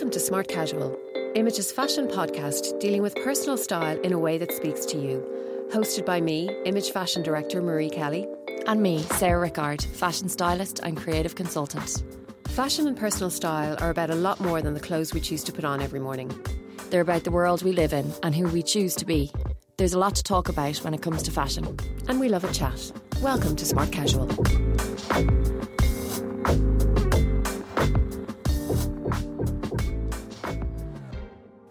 Welcome to Smart Casual, Image's fashion podcast dealing with personal style in a way that speaks to you. Hosted by me, Image Fashion Director Marie Kelly. And me, Sarah Rickard, fashion stylist and creative consultant. Fashion and personal style are about a lot more than the clothes we choose to put on every morning. They're about the world we live in and who we choose to be. There's a lot to talk about when it comes to fashion. And we love a chat. Welcome to Smart Casual.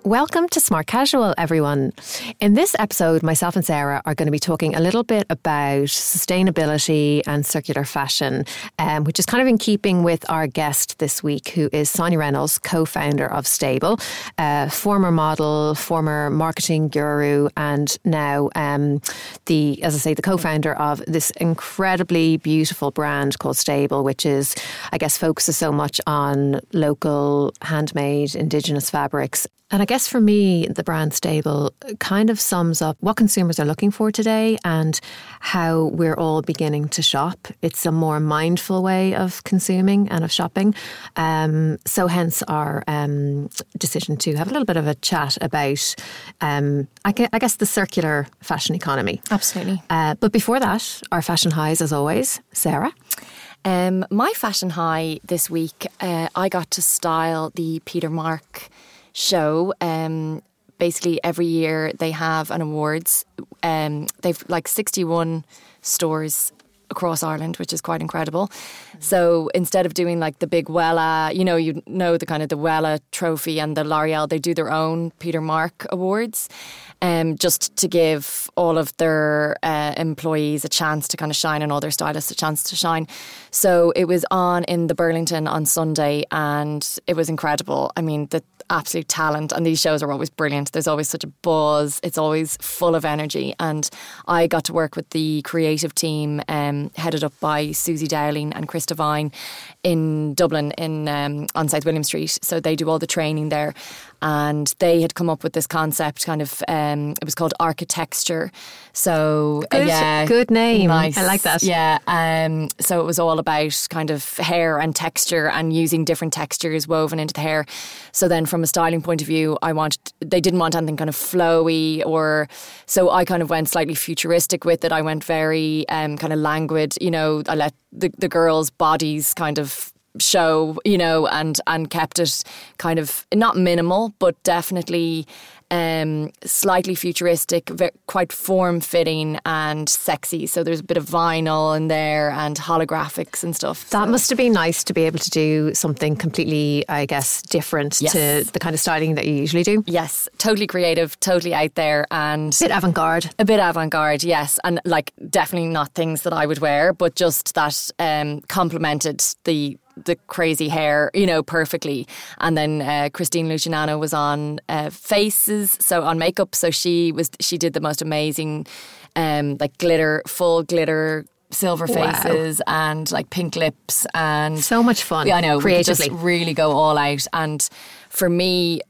Welcome to Smart Casual, everyone. In this episode, myself and Sarah are going to be talking a little bit about sustainability and circular fashion, um, which is kind of in keeping with our guest this week, who is Sonia Reynolds, co founder of Stable, uh, former model, former marketing guru, and now um, the, as I say, the co founder of this incredibly beautiful brand called Stable, which is, I guess, focuses so much on local, handmade, indigenous fabrics. And I guess for me, the brand stable kind of sums up what consumers are looking for today and how we're all beginning to shop. It's a more mindful way of consuming and of shopping. Um, so, hence our um, decision to have a little bit of a chat about, um, I, guess, the circular fashion economy. Absolutely. Uh, but before that, our fashion highs, as always. Sarah? Um, my fashion high this week, uh, I got to style the Peter Mark show. Um, basically, every year they have an awards. Um, they've like 61 stores across Ireland, which is quite incredible. So instead of doing like the big Wella, you know, you know the kind of the Wella trophy and the L'Oreal, they do their own Peter Mark awards, um, just to give all of their uh, employees a chance to kind of shine and all their stylists a chance to shine. So it was on in the Burlington on Sunday, and it was incredible. I mean, the absolute talent, and these shows are always brilliant. There's always such a buzz. It's always full of energy, and I got to work with the creative team, um, headed up by Susie Dowling and Chris Devine, in Dublin, in um, on South William Street. So they do all the training there, and they had come up with this concept. Kind of, um, it was called architecture. So good, yeah, good name. Nice. I like that. Yeah. Um, so it was all about kind of hair and texture and using different textures woven into the hair. So then, from a styling point of view, I wanted they didn't want anything kind of flowy or so I kind of went slightly futuristic with it. I went very um, kind of languid. You know, I let the the girls' bodies kind of show, you know, and and kept it kind of not minimal, but definitely um, slightly futuristic, quite form fitting and sexy. So there's a bit of vinyl in there and holographics and stuff. That so. must have been nice to be able to do something completely, I guess, different yes. to the kind of styling that you usually do. Yes, totally creative, totally out there, and a bit avant garde. A bit avant garde, yes, and like definitely not things that I would wear, but just that um, complemented the the crazy hair, you know, perfectly. And then uh, Christine Lucignano was on uh, faces, so on makeup. So she was she did the most amazing, um, like glitter, full glitter silver faces wow. and like pink lips and so much fun. Yeah, I know. Creatively, just really go all out. And for me,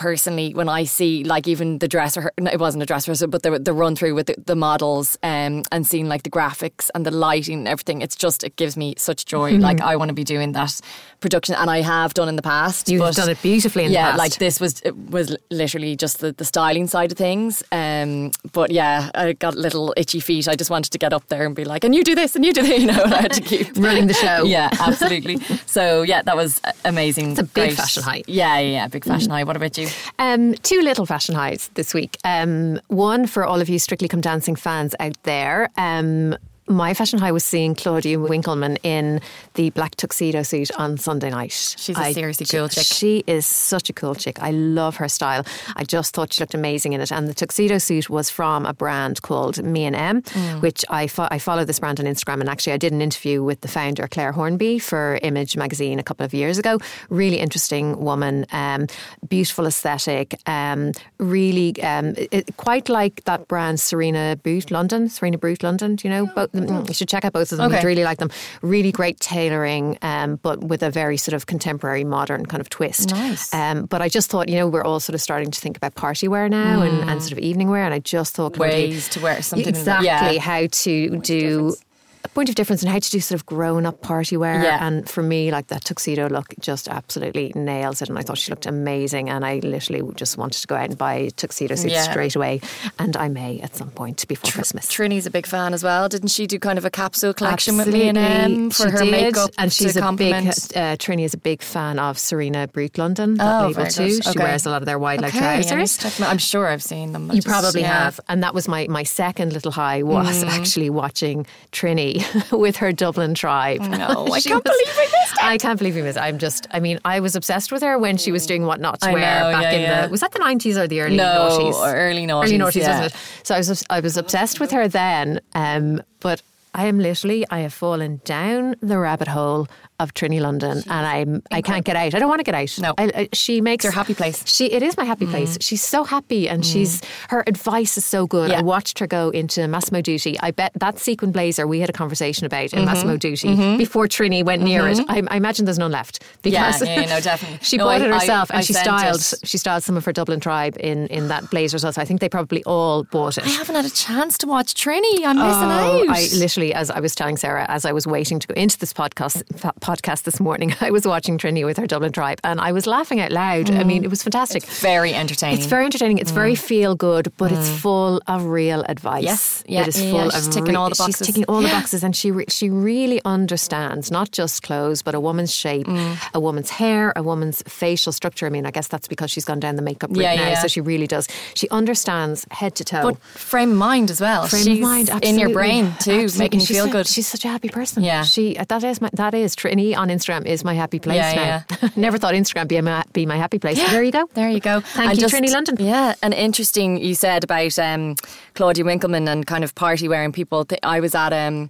personally when I see like even the dress or it wasn't a dress rehearsal but the, the run through with the, the models um, and seeing like the graphics and the lighting and everything it's just it gives me such joy. Mm-hmm. like I want to be doing that production and I have done in the past you've done it beautifully in yeah the past. like this was was literally just the, the styling side of things um, but yeah I got little itchy feet. I just wanted to get up there and be like and you do this and you do that you know and I had to keep running the show. Yeah absolutely. So yeah that was amazing it's a big Great. fashion high. Yeah yeah big fashion mm. high. What about you um, two little fashion highs this week. Um, one for all of you Strictly Come Dancing fans out there. Um, my fashion high was seeing Claudia Winkleman in the black tuxedo suit on Sunday night. She's a I, seriously cool chick. She is such a cool chick. I love her style. I just thought she looked amazing in it. And the tuxedo suit was from a brand called Me and M, mm. which I, fo- I follow this brand on Instagram. And actually, I did an interview with the founder, Clare Hornby, for Image magazine a couple of years ago. Really interesting woman, um, beautiful aesthetic, um, really um, it, quite like that brand Serena Bute London, Serena Bute London, do you know? Both Mm, you should check out both of them. Okay. I'd really like them. Really great tailoring, um, but with a very sort of contemporary, modern kind of twist. Nice. Um, but I just thought, you know, we're all sort of starting to think about party wear now mm. and, and, sort of evening wear, and I just thought ways to wear something exactly yeah. how to do a point of difference in how to do sort of grown up party wear. Yeah. And for me, like that tuxedo look just absolutely nails it. And I thought she looked amazing. And I literally just wanted to go out and buy a tuxedo suit Yeah. straight away. And I may at some point before Christmas. Trinny's a big fan as well. Didn't she do kind of a capsule collection with me and M for She her did, makeup? and she's a big. Uh, Trinny is a big fan of Serena Bute London. That Oh, label too. She wears a lot of their wide leg Okay, I need to trousers. check them out. I'm sure I've seen them. I You just- probably yeah. have, and that was my my second little high was actually watching Trinny with her Dublin tribe. No, I can't was- believe I missed it. I can't believe you missed. it. I'm just. I mean, I was obsessed with her when she was doing what not to I wear know, back yeah, in yeah. the. Was that the nineties or the early No, noughties? or early noughties, Early noughties, yeah. wasn't it? So I was I was obsessed with her then, um, but. I am literally, I have fallen down the rabbit hole of Trinny London, and I'm, I can't get out. I don't want to get out. No. I, I, she makes her happy place. She, it is my happy mm-hmm. place. She's so happy, and mm-hmm. she's her advice is so good. Yeah. I watched her go into Massimo Dutti. I bet that sequin blazer we had a conversation about in Massimo mm-hmm. Dutti before Trinny went near it. I, I imagine there's none left because yeah, no, definitely. she No, bought it herself, and she styled it. she styled some of her Dublin tribe in in that blazer as well. So I think they probably all bought it. I haven't had a chance to watch Trinny. I'm missing Oh, out. I literally, as I was telling Sarah, as I was waiting to go into this podcast po- podcast this morning, I was watching Trinny with her Dublin tribe, and I was laughing out loud. I mean, it was fantastic. very entertaining. It's very entertaining. It's very feel good, but it's full of real advice. Mm. Yes. Yeah, it is yeah, full yeah. She's of ticking all the She's boxes. ticking all the boxes, and she re- she really understands not just clothes, but a woman's shape, Mm. a woman's hair, a woman's facial structure. I mean, I guess that's because she's gone down the makeup route Yeah, now, so she really does. She understands head to toe. but frame mind as well. Frame She's mind, in your brain too, Absolutely. making you She's feel good. She's such a happy person. Yeah. she that is my that is Trinny on Instagram is my happy place Yeah, now. Never thought Instagram be my be my happy place. But there you go. There you go. Thank you, Trinny London. Yeah, and interesting you said about um, Claudia Winkleman and kind of party wearing people. I was at um,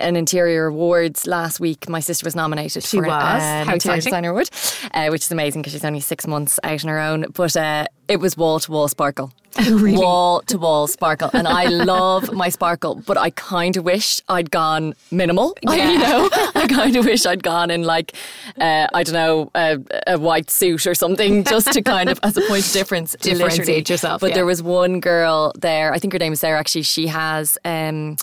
an interior awards last week. My sister was nominated. She for, was. Uh, an How interior exciting. designer award, uh, which is amazing because she's only six months out on her own. But uh, it was wall to wall sparkle. Really? Wall to wall sparkle, and I love my sparkle, but I kind of wish I'd gone minimal. you know, I kind of wish I'd gone in like uh, I don't know a, a white suit or something, just to kind of as a point of difference, Differentiate yourself, But yeah. there was one girl there. I think her name is Sarah. Actually, she has. Um,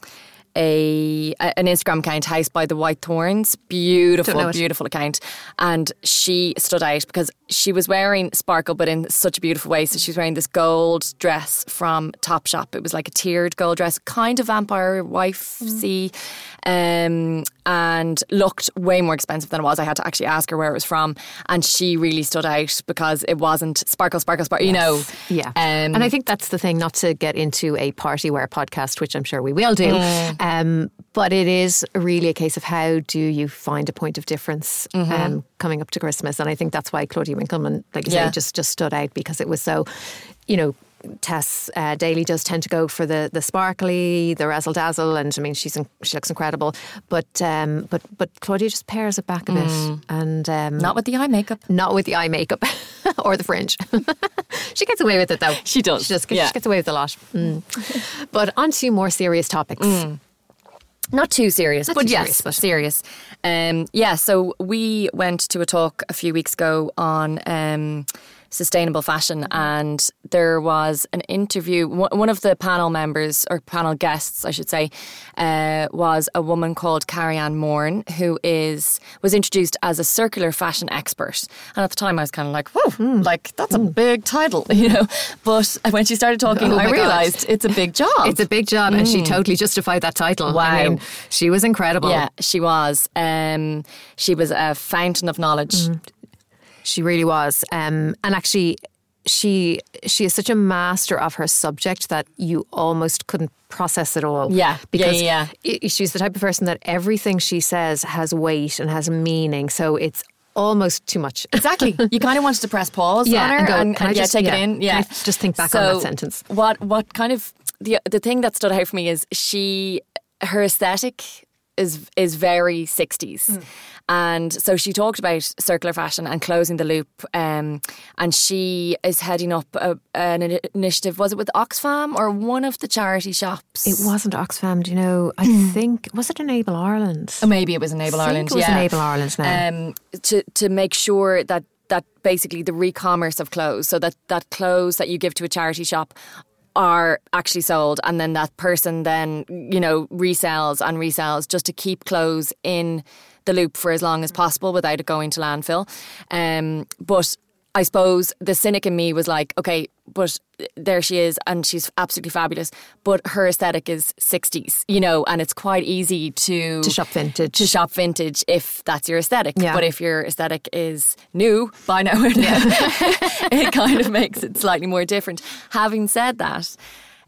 a, an Instagram account, House by the White Thorns, beautiful, beautiful account, and she stood out because she was wearing sparkle, but in such a beautiful way. So she was wearing this gold dress from Topshop. It was like a tiered gold dress, kind of vampire wifey, um, and looked way more expensive than it was. I had to actually ask her where it was from, and she really stood out because it wasn't sparkle, sparkle, sparkle. You know, Yeah. Um, and I think that's the thing, not to get into a party wear podcast, which I'm sure we will do. Mm. Um, but it is really a case of how do you find a point of difference Mm-hmm. um, coming up to Christmas. And I think that's why Claudia Winkleman, like you Yeah. say, just, just stood out because it was so, you know, Tess uh, Daly does tend to go for the the sparkly, the razzle dazzle, and I mean she's in, she looks incredible. But um, but but Claudia just pairs it back a bit, and um, not with the eye makeup. not with the eye makeup or the fringe. she gets away with it though. She does, She just yeah. she gets away with a lot. Mm. but on to more serious topics. Not too serious, Not but too yes, serious, but- serious. Um, yeah, so we went to a talk a few weeks ago on um, sustainable fashion, and there was an interview. One of the panel members, or panel guests, I should say, uh, was a woman called Carrie Ann Moran, who is was introduced as a circular fashion expert. And at the time, I was kind of like, "Whoa, like that's a big title," you know. But when she started talking, Oh I God. realized it's a big job. It's a big job, and she totally justified that title. I Wow. mean, she was incredible. Yeah, she was. Um, she was a fountain of knowledge. She really was. Um, and actually, she she is such a master of her subject that you almost couldn't process it all. Yeah. Yeah, because yeah, i- she's the type of person that everything she says has weight and has meaning. So it's almost too much. Exactly. you kind of wanted to press pause Yeah, on her and go, and, "Can I and, yeah, just- take yeah, it in. Yeah. Just think back on that sentence? What what kind of the the thing that stood out for me is she her aesthetic is is very 60s. Hmm. And so she talked about circular fashion and closing the loop. Um, and she is heading up a, an initiative. Was it with Oxfam or one of the charity shops? It wasn't Oxfam, do you know? I think was it Enable Ireland? Oh, maybe it was Enable I think Ireland. it was yeah. Enable Ireland now. Um, to to make sure that that basically the re-commerce of clothes, so that that clothes that you give to a charity shop are actually sold and then that person then you know resells and resells just to keep clothes in the loop for as long as possible without it going to landfill. Um, but I suppose the cynic in me was like, okay, but there she is, and she's absolutely fabulous. But her aesthetic is sixties, you know, and it's quite easy to to shop vintage. To shop vintage if that's your aesthetic. Yeah. But if your aesthetic is new by now, it kind of makes it slightly more different. Having said that,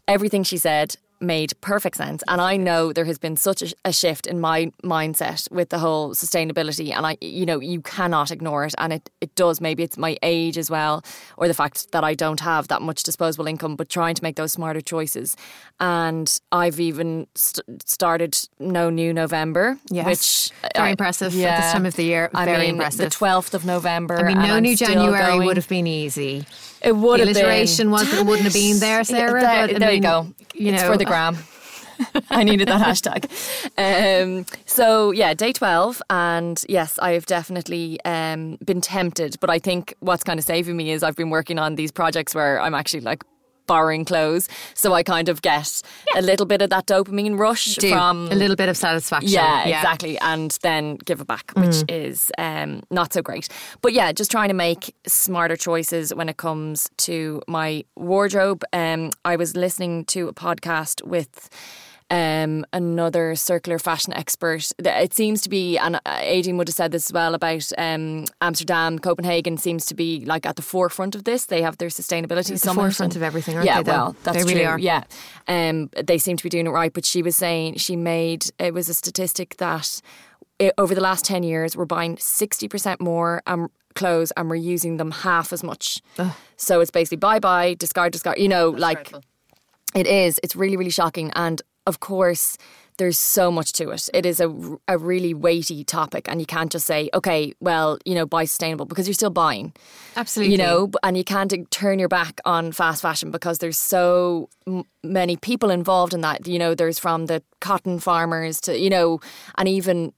everything she said made perfect sense. And I know there has been such a, a, shift in my mindset with the whole sustainability. And I, you know, you cannot ignore it. And it, it does. Maybe it's my age as well, or the fact that I don't have that much disposable income, but trying to make those smarter choices. And I've even st- started No New November, yes. which very I, impressive yeah, at this time of the year. I very mean, impressive. The 12th of November. I mean, No I'm New January going. would have been easy. It would the have alliteration been. was it wouldn't have been there, Sarah. there, but, there mean, you go. You it's know, for the gram. I needed that hashtag. Um, so yeah, day twelve, and yes, I have definitely um, been tempted. But I think what's kind of saving me is I've been working on these projects where I'm actually like borrowing clothes. So I kind of get yeah. a little bit of that dopamine rush Do. from a little bit of satisfaction. Yeah, yeah, exactly. And then give it back, which mm. is um, not so great. But yeah, just trying to make smarter choices when it comes to my wardrobe. Um, I was listening to a podcast with um, another circular fashion expert. It seems to be, and Adrian would have said this as well about um, Amsterdam, Copenhagen seems to be like at the forefront of this. They have their sustainability at the forefront of everything, yeah, they? well, that's they really true. are. Yeah, um, they seem to be doing it right. But she was saying she made it was a statistic that it, over the last ten years we're buying sixty percent more. Um, clothes and we're using them half as much. Ugh. So it's basically bye bye, discard, discard. You know, That's like dreadful. it is. It's really, really shocking. And of course, there's so much to it. It is a, a really weighty topic, and you can't just say, okay, well, you know, buy sustainable because you're still buying. Absolutely. You know, and you can't uh, turn your back on fast fashion because there's so m- many people involved in that. You know, there's from the cotton farmers to, you know, and even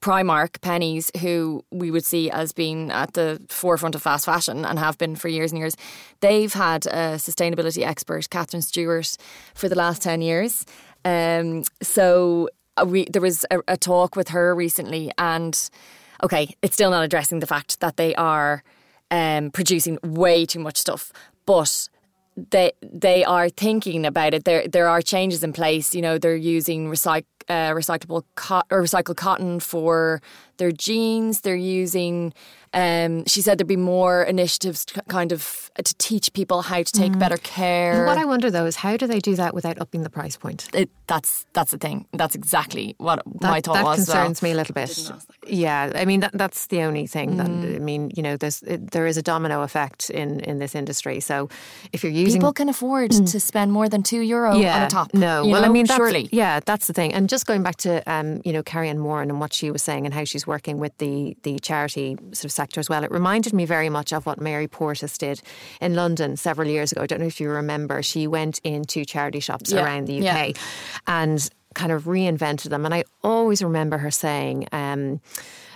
Primark, Pennies, who we would see as being at the forefront of fast fashion and have been for years and years, they've had a sustainability expert, Catherine Stewart, for the last 10 years. Um, so uh, we, there was a, a talk with her recently, and okay, it's still not addressing the fact that they are um, producing way too much stuff, but they they are thinking about it. There there are changes in place. You know, they're using recyc- uh, recyclable cot- or recycled cotton for their jeans. They're using. Um, she said there'd be more initiatives, to kind of to teach people how to take mm. better care. What I wonder though is how do they do that without upping the price point? It, that's that's the thing. That's exactly what that, my thought that was. concerns well. me a little bit. Yeah, I mean that, that's the only thing. Mm. That, I mean, you know, there's it, there is a domino effect in in this industry. So if you're using people can afford mm. to spend more than two euro yeah, on a top. No, well, know? I mean, surely, yeah, that's the thing. And just going back to um, you know Carrie Ann Moran and what she was saying and how she's working with the the charity sort of sector as well. It reminded me very much of what Mary Portas did in London several years ago. I don't know if you remember. She went into charity shops yeah. around the UK yeah. and kind of reinvented them. And I always remember her saying, um,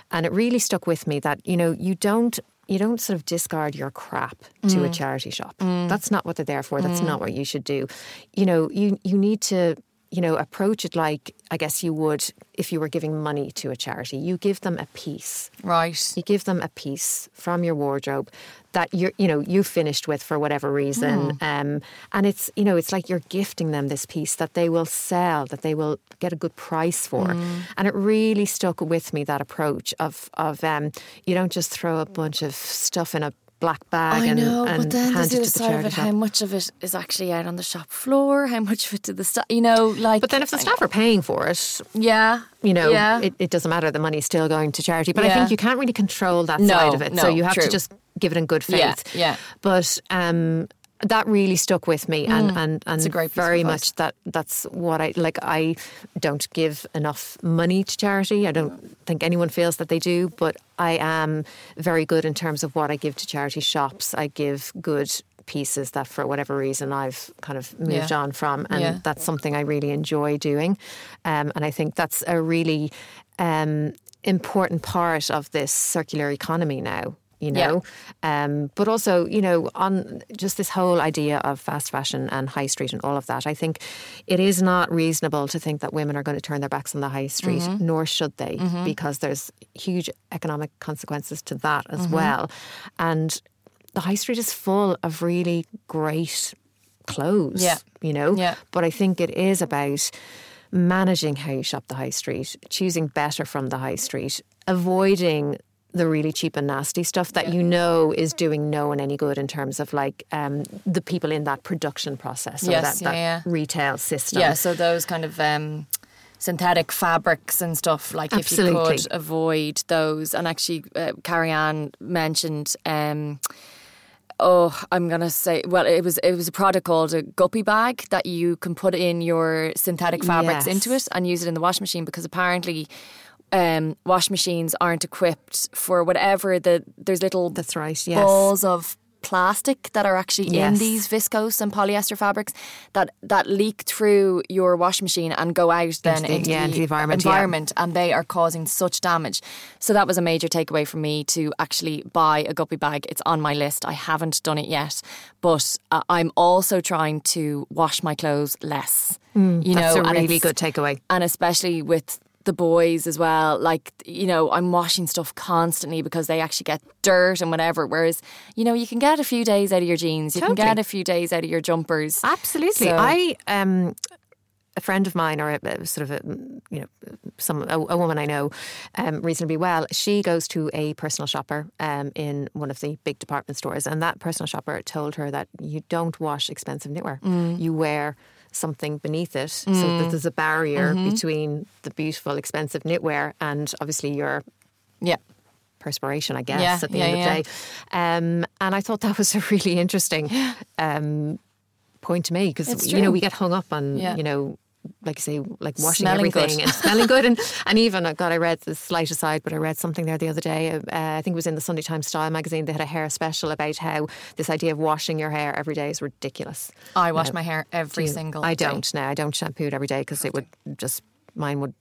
and it really stuck with me that you know you don't you don't sort of discard your crap to Mm. a charity shop. That's not what they're there for. That's not what you should do. You know, you you need to you know approach it like I guess you would if you were giving money to a charity. You give them a piece. right? You give them a piece from your wardrobe that you're, you know, you finished with for whatever reason, um, and it's, you know, it's like you're gifting them this piece that they will sell, that they will get a good price for, and it really stuck with me that approach of of um, you don't just throw a bunch of stuff in a black bag I and, know, and but then hand there's the it other to the side of charity it. shop. How much of it is actually out on the shop floor? How much of it to the staff? You know, like. But then if the staff are paying for it, yeah, you know, yeah. it, it doesn't matter. The money's still going to charity. But I think you can't really control that No, side of it. so you have true. to just give it in good faith. Yeah, yeah. But um, that really stuck with me, and and and Mm. a great very much that that's what I like. I don't give enough money to charity. I don't think anyone feels that they do, but I am very good in terms of what I give to charity shops. I give good pieces that for whatever reason I've kind of moved Yeah. on from and Yeah. that's something I really enjoy doing um, and I think that's a really um, important part of this circular economy now you know. Um, but also, you know, on just this whole idea of fast fashion and high street and all of that, I think it is not reasonable to think that women are going to turn their backs on the high street, Mm-hmm. nor should they, because there's huge economic consequences to that as Mm-hmm. well. And the high street is full of really great clothes, Yeah. you know. Yeah. But I think it is about managing how you shop the high street, choosing better from the high street, avoiding the really cheap and nasty stuff that you know is doing no one any good in terms of like um, the people in that production process or Yes, that, yeah, that yeah. retail system. Yeah, so those kind of um, synthetic fabrics and stuff, like if you Absolutely. could avoid those. And actually, uh, Carrie Ann mentioned. Um, Oh, I'm gonna say. Well, it was it was a product called a guppy bag that you can put in your synthetic fabrics Yes. into it and use it in the washing machine because apparently, um, wash machines aren't equipped for whatever the there's little That's right, yes. balls of plastic that are actually in these viscose and polyester fabrics that that leak through your wash machine and go out then the- into, yeah, the, into the environment, yeah. and they are causing such damage. So that was a major takeaway for me to actually buy a guppy bag. It's on my list. I haven't done it yet, but uh, I'm also trying to wash my clothes less. you Mm, That's know, a really good takeaway. and especially with the boys as well. Like, you know, I'm washing stuff constantly because they actually get dirt and whatever. Whereas, you know, you can get a few days out of your jeans, you can get a few days out of your jumpers. Absolutely. So- I um a friend of mine, or a, sort of a you know some a, a woman I know um, reasonably well. She goes to a personal shopper um, in one of the big department stores, and that personal shopper told her that you don't wash expensive knitwear. You wear something beneath it, so that there's a barrier between the beautiful, expensive knitwear and obviously your Yeah. perspiration, I guess, Yeah, at the yeah, end yeah. of the day. Um, and I thought that was a really interesting um, point to make because you know we get hung up on you know. Like you say, like washing Smelling good. everything and smelling good, and and even uh, God, I read the slight aside, but I read something there the other day. Uh, I think it was in the Sunday Times Style magazine. They had a hair special about how this idea of washing your hair every day is ridiculous. I wash my hair every single I day. don't now. I don't shampoo it every day because it would just mine would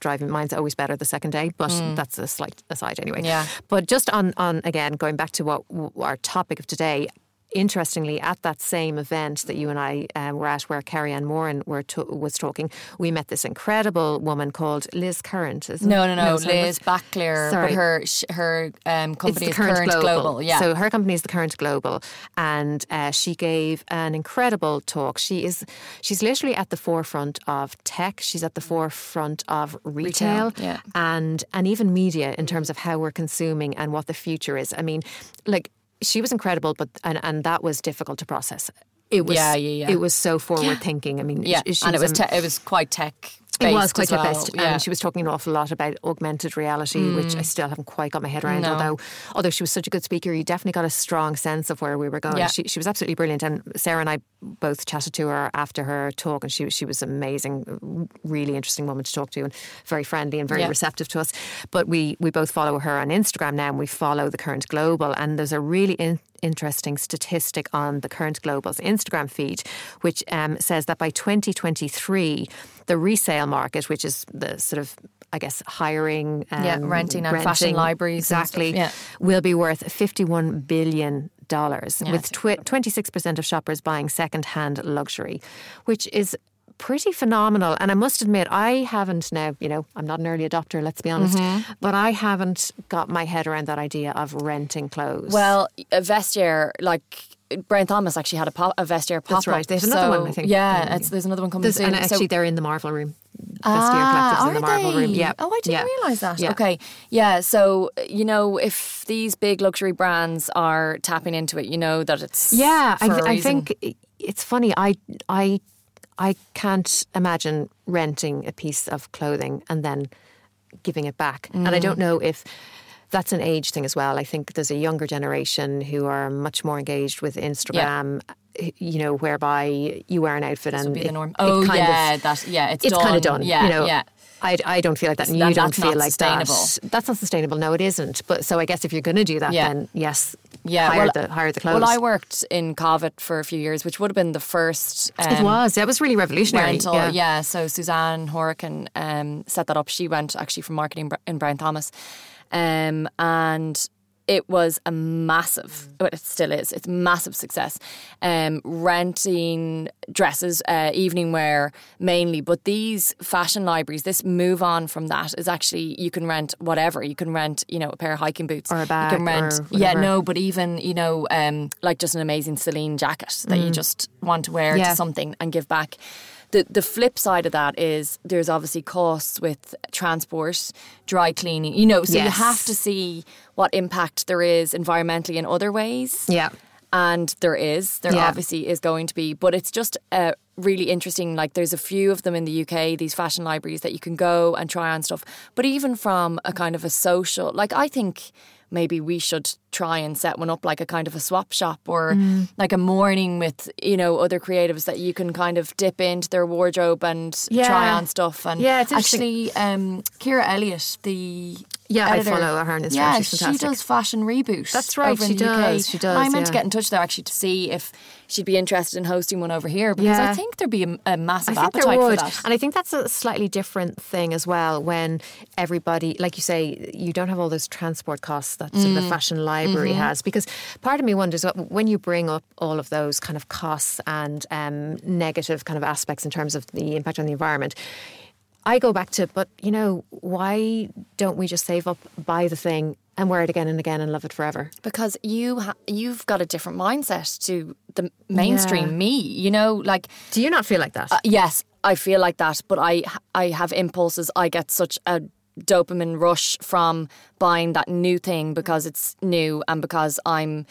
drive me. Mine's always better the second day, but that's a slight aside anyway. Mm. Yeah. But just on on again going back to what w- our topic of today. Interestingly, at that same event that you and I um, were at, where Carrie Ann Moran were to- was talking, we met this incredible woman called Liz Current. Isn't No, no, no. sorry, Liz Bacelar, Sorry. her her um, it's company the is Current, Global. Yeah. So her company is the Current Global, and uh, she gave an incredible talk. She is she's literally at the forefront of tech. She's at the forefront of retail, Retail, yeah. and and even media in terms of how we're consuming and what the future is. I mean, like she was incredible, but and and that was difficult to process. It was Yeah, yeah, yeah. It was so forward thinking. I mean, yeah, she, she and it was te- it was quite tech. It was based quite as well. tech-based, Yeah. and she was talking an awful lot about augmented reality, which I still haven't quite got my head around. Mm. No. Although, although she was such a good speaker, you definitely got a strong sense of where we were going. Yeah. She, she was absolutely brilliant, and Sarah and I both chatted to her after her talk, and she was she was amazing, really interesting woman to talk to, and very friendly and very Yeah. receptive to us. But we we both follow her on Instagram now, and we follow the Current Global, and there's a really in, interesting statistic on the Current Global's Instagram feed, which um, says that by 2023, the resale market, which is the sort of I guess hiring, um, Yeah, renting and fashion libraries exactly, yeah. will be worth 51 billion dollars, Yeah, with twenty six percent of shoppers buying second hand luxury, which is pretty phenomenal. And I must admit, I haven't now. You know, I'm not an early adopter. Let's be honest, Mm-hmm. but I haven't got my head around that idea of renting clothes. Well, a vestiaire like. Brown Thomas actually had a, pop, a vestiaire pop That's right. They have another one, I think. Yeah, it's, there's another one coming There's, soon. and So- actually, they're in the Marvel room. Vestiaire Ah, collectives in the are Marvel they? room. Yeah. Oh, I didn't yeah. realise that. Yeah. Okay. Yeah. So, you know, if these big luxury brands are tapping into it, you know that it's. Yeah, I, a th- I think it's funny. I I I can't imagine renting a piece of clothing and then giving it back. And I Mm. don't know if that's an age thing as well. I think there's a younger generation who are much more engaged with Instagram. You know, whereby you wear an outfit and be it, the norm. it Oh, kind yeah, of, that- yeah, it's it's kind of done. Yeah, you know, yeah. I, I don't feel like that, and Then you don't feel like sustainable. that. That's not sustainable. No, it isn't. But so I guess if you're going to do that, Yeah. then yes, Yeah, hire well, the hire the clothes. Well, I worked in Covet for a few years, which would have been the first. Um, it was. That was really revolutionary. rental. yeah. Yeah. So Suzanne Horican um, set that up. She went actually from marketing in Brown Thomas, um, and it was a massive, but it still is. It's a massive success. Um, renting dresses, uh, evening wear mainly, but these fashion libraries, this move on from that is actually you can rent whatever. You can rent, you know, a pair of hiking boots or a bag. You can rent, yeah, no, but even you know, um, like just an amazing Celine jacket that you just want to wear Mm. Yeah. to something and give back. The the flip side of that is there's obviously costs with transport, dry cleaning. You know, so you have to see what impact there is environmentally in other ways. Yeah. And there is, there Yeah. obviously is going to be, but it's just uh, really interesting. Like, there's a few of them in the UK, these fashion libraries that you can go and try on stuff. But even from a kind of a social, like, I think maybe we should try and set one up like a kind of a swap shop or Mm. like a morning with, you know, other creatives that you can kind of dip into their wardrobe and try Yeah. on stuff. And Yeah, it's actually, um, Kira Elliott, the Yeah, I editor, follow her on Instagram. Yeah, She's fantastic. she does fashion reboot. That's right, she the UK. does, she does, And I meant to get in touch there actually to see if she'd be interested in hosting one over here because Yeah. I think there'd be a, a massive I think appetite there would. for that. And I think that's a slightly different thing as well when everybody, like you say, you don't have all those transport costs that sort of Mm. the fashion library Mm-hmm. has. Because part of me wonders what- when you bring up all of those kind of costs and um, negative kind of aspects in terms of the impact on the environment. I go back to, but you know, why don't we just save up, buy the thing, and wear it again and again and love it forever? because you ha- you've got a different mindset to the mainstream Yeah. me. You know, like Do you not feel like that? Uh, yes, I feel like that, but I I have impulses. I get such a dopamine rush from buying that new thing because it's new and because I'm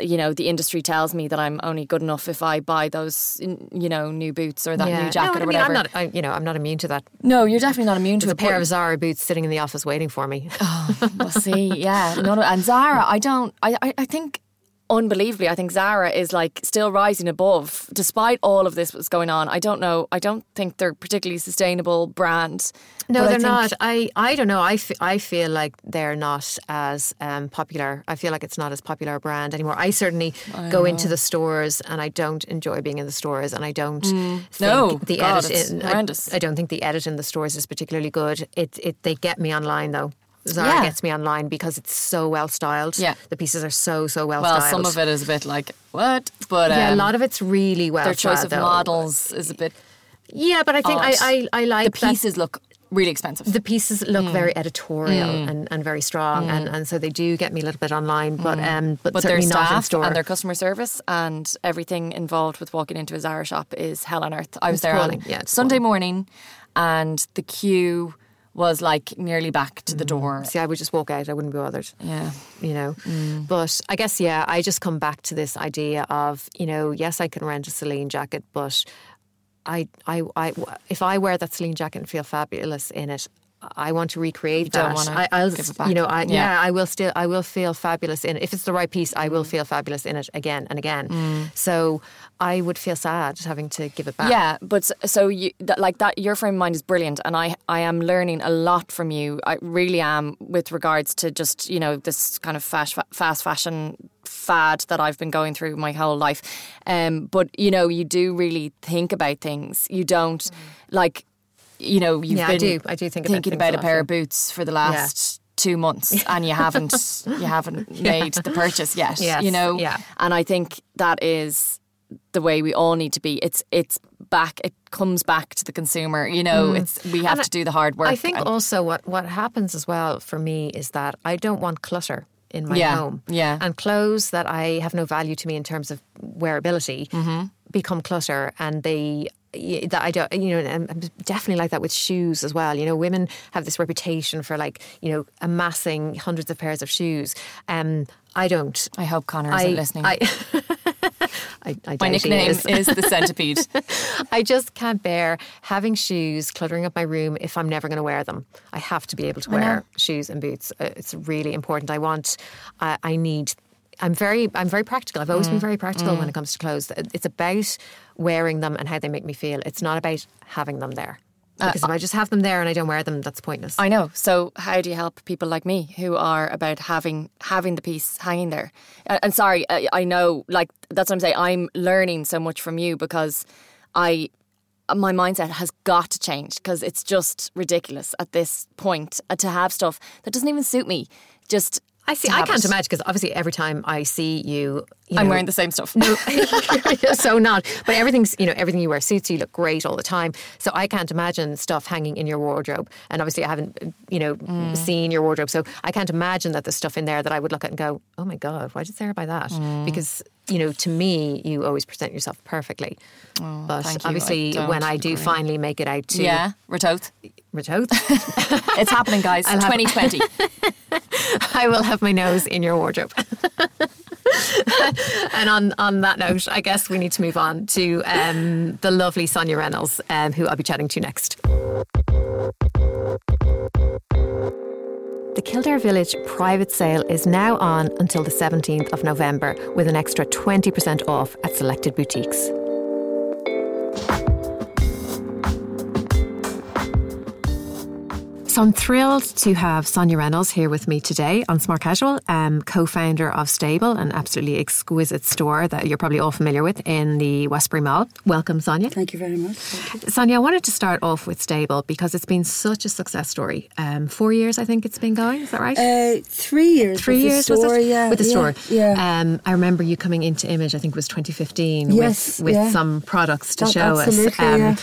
you know the industry tells me that I'm only good enough if I buy those you know new boots or that new jacket no, or I mean, whatever. I'm not, I, you know, I'm not immune to that. no, you're definitely not immune to There's it. a pair of Zara boots sitting in the office waiting for me. Oh, well, see, yeah, no, no, and Zara, I don't, I, I, I think. Unbelievably, I think Zara is like still rising above, despite all of this was going on. I don't know. I don't think they're particularly sustainable brand. No, they're think- not. I, I don't know. I, f- I feel like they're not as um, popular. I feel like it's not as popular a brand anymore. I certainly go into the stores and I don't enjoy being in the stores and I don't think Mm. No, the God, edit in, I. I don't think the edit in the stores is particularly good. It it they get me online though. Zara Yeah. gets me online because it's so well styled. Yeah. The pieces are so so well, styled. Well, styled. some of it is a bit like what, but Yeah, a um, lot of it's really well their choice of though. models is a bit. Yeah, but I think I, odd. I, I like The that- pieces look really expensive. the pieces look very editorial and, and very strong, and, and so they do get me a little bit online, but um, but, but their certainly not in staff store. and their customer service and everything involved with walking into a Zara shop is hell on earth. I was It's there on Yeah, Sunday morning, and the queue was like nearly back to the mm. door. See, I would just walk out. I wouldn't be bothered. Yeah. You know, mm. but I guess yeah, I just come back to this idea of you know, yes, I can rent a Celine jacket, but I, I, I, if I wear that Celine jacket and feel fabulous in it, I want to recreate don't that. I, I'll, give it back. you know, I, yeah. Yeah. I will still, I will feel fabulous in it. If it's the right piece, I will mm. feel fabulous in it again and again. Mm. So I would feel sad having to give it back. Yeah, but so you that, like that your frame of mind is brilliant, and I I am learning a lot from you. I really am with regards to just you know this kind of fast fast fashion fad that I've been going through my whole life. Um, but you know you do really think about things. You don't mm. like you know you've Yeah, I been do. I do think about thinking things about a pair of boots for the last. Two months and you haven't you haven't made the purchase yet. Yes, you know, yeah. and I think that is the way we all need to be. It's it's back. It comes back to the consumer. You know, it's we have Mm. And to do the hard work. I think also what, what happens as well for me is that I don't want clutter in my Yeah, home. yeah. And clothes that I have no value to me in terms of wearability Mm-hmm. become clutter and they that I don't, you know, I'm definitely like that with shoes as well. You know, women have this reputation for like, you know, amassing hundreds of pairs of shoes. Um, I don't. I hope Connor isn't listening. I, I, I My nickname is. is the centipede. I just can't bear having shoes cluttering up my room if I'm never going to wear them. I have to be able to wear shoes and boots. Uh, It's really important. I want, I I need. I'm very, I'm very practical. I've always been very practical when it comes to clothes. It's about wearing them and how they make me feel. It's not about having them there. Because if I just have them there and I don't wear them, that's pointless. I know. So how do you help people like me who are about having having the piece hanging there? Uh, and sorry, I, I know, like that's what I'm saying. I'm learning so much from you because I my mindset has got to change because it's just ridiculous at this point uh, to have stuff that doesn't even suit me. Just I see. I can't imagine because obviously every time I see you, you I'm wearing the same stuff. No, so not. But everything's you know everything you wear suits you. Look great all the time. So I can't imagine stuff hanging in your wardrobe. And obviously I haven't you know Mm. seen your wardrobe, so I can't imagine that there's stuff in there that I would look at and go, oh my god, why did Sarah buy that? Mm. Because you know to me you always present yourself perfectly. but Oh, thank you. I obviously don't when I do agree. finally make it out to yeah, Ratoath, It's happening, guys. I'll have- 2020. I will have my nose in your wardrobe. and on, on that note, I guess we need to move on to um, the lovely Sonia Reynolds, um, who I'll be chatting to next. The Kildare Village private sale is now on until the 17th of November with an extra 20% off at selected boutiques. So I'm thrilled to have Sonia Reynolds here with me today on Smart Casual, um, co-founder of Stable, an absolutely exquisite store that you're probably all familiar with in the Westbury Mall. Welcome, Sonia. Thank you very much. You. Sonia, I wanted to start off with Stable because it's been such a success story. Um, four years, I think it's been going. Is that right? Uh, three years. Three with years the store, was it? Yeah, with the yeah, store. Yeah. Um, I remember you coming into Image. I think it was 2015 Yes, with with yeah. some products to That- show us. absolutely, yeah.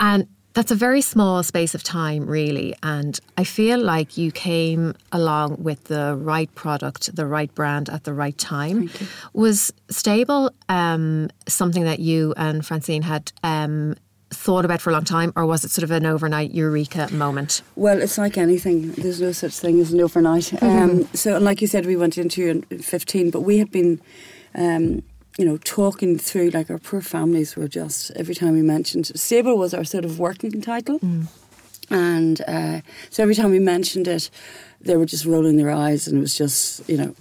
And that's a very small space of time, really. And I feel like you came along with the right product, the right brand at the right time. Was stable um, something that you and Francine had? Um, Thought about for a long time, or was it sort of an overnight eureka moment? Well, it's like anything. There's no such thing as an overnight. Mm-hmm. Um, so, and like you said, we went into in in 15, but we had been, um, you know, talking through, like our poor families were just, every time we mentioned, Stable was our sort of working title. Mm. And uh, so every time we mentioned it, they were just rolling their eyes and it was just, you know,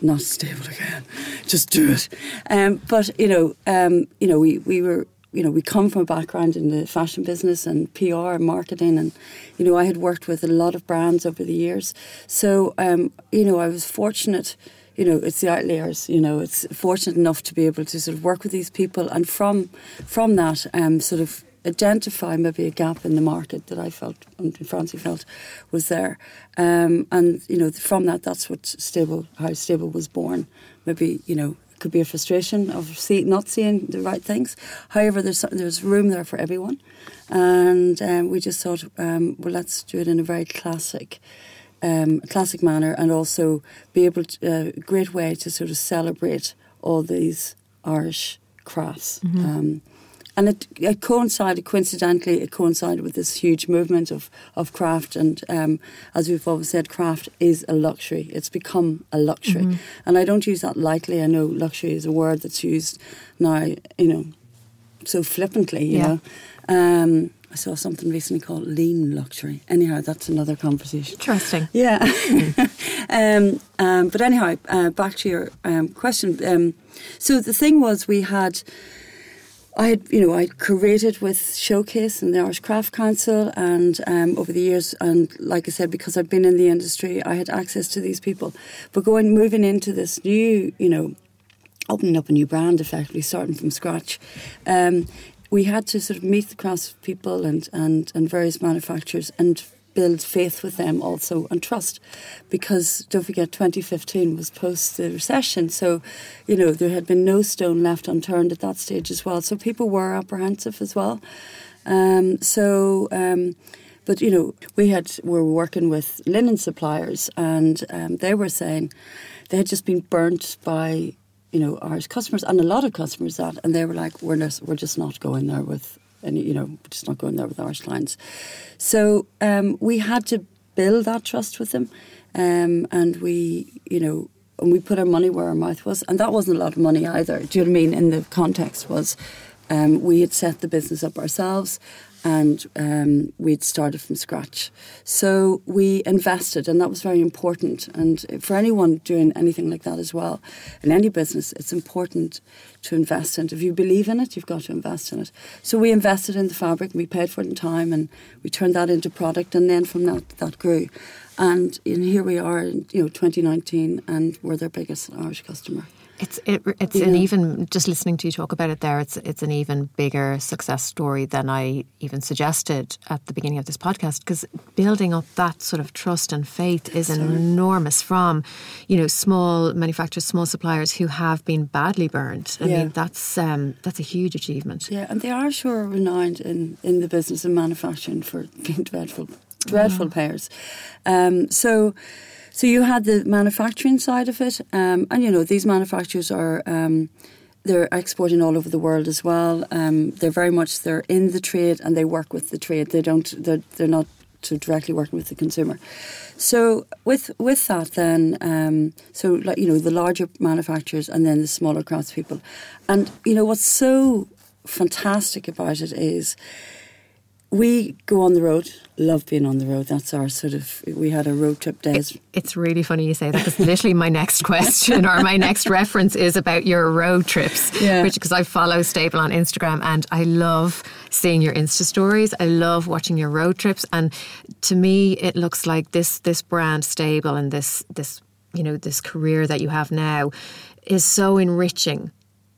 not stable again. Just do it. Um, but you know, um, you know, we, we were, you know, we come from a background in the fashion business and PR and marketing, and you know, I had worked with a lot of brands over the years. So, um, you know, I was fortunate. You know, it's the outliers. You know, it's fortunate enough to be able to sort of work with these people, and from from that, um, sort of identify maybe a gap in the market that I felt and Francie felt was there. Um, and, you know, from that, that's what Stable, how Stable was born. Maybe, you know, it could be a frustration of see, not seeing the right things. However, there's, there's room there for everyone. And um, we just thought, um, well, let's do it in a very classic um, classic manner and also be able to, a uh, great way to sort of celebrate all these Irish crafts. Um, and it, it coincided, coincidentally, it coincided with this huge movement of, of craft. And um, as we've always said, craft is a luxury. It's become a luxury. And I don't use that lightly. I know luxury is a word that's used now, you know, so flippantly, you Yeah. know. Um, I saw something recently called lean luxury. Anyhow, that's another conversation. Interesting. Yeah. um, um, but anyhow, uh, back to your um, question. Um, so the thing was, we had. I had, you know, I curated with Showcase and the Irish Craft Council, and um, over the years, and like I said, because I've been in the industry, I had access to these people. But going, moving into this new, you know, opening up a new brand, effectively starting from scratch, um, we had to sort of meet the craftspeople and, and, and various manufacturers and build faith with them also and trust because don't forget 2015 was post the recession. So you know there had been no stone left unturned at that stage as well. So people were apprehensive as well. Um, so um, but you know we had were working with linen suppliers and um, they were saying they had just been burnt by you know Irish customers and a lot of customers that and they were like we're not, we're just not going there with any you know we're just not going there with Irish clients. So um, we had to build that trust with them um, and we you know and we put our money where our mouth was and that wasn't a lot of money either. Do you know what I mean? In the context was um, we had set the business up ourselves and um, we'd started from scratch. So we invested, and that was very important. And for anyone doing anything like that as well, in any business, it's important to invest in it. If you believe in it, you've got to invest in it. So we invested in the fabric, and we paid for it in time, and we turned that into product, and then from that, that grew. and, and here we are, in, you know, 2019, and we're their biggest Irish customer. It's it, it's an even just listening to you talk about it there. It's it's an even bigger success story than I even suggested at the beginning of this podcast because building up that sort of trust and faith is enormous from you know small manufacturers, small suppliers who have been badly burned. I Yeah. mean that's um, that's a huge achievement. Yeah, and they are sure renowned in, in the business of manufacturing for being dreadful, dreadful payers. Um, so, so you had the manufacturing side of it, um, and you know these manufacturers are um, they're exporting all over the world as well. Um, they're very much they're in the trade and they work with the trade. They don't they're they're not so directly working with the consumer. So with with that then, um, so like you know the larger manufacturers and then the smaller craftspeople, and you know what's so fantastic about it is we go on the road. Love being on the road. That's our sort of. We had a road trip days. It's really funny you say that because literally my next question or my next reference is about your road trips, Yeah. which because I follow Stable on Instagram and I love seeing your Insta stories. I love watching your road trips, and to me, it looks like this this brand Stable and this this you know this career that you have now is so enriching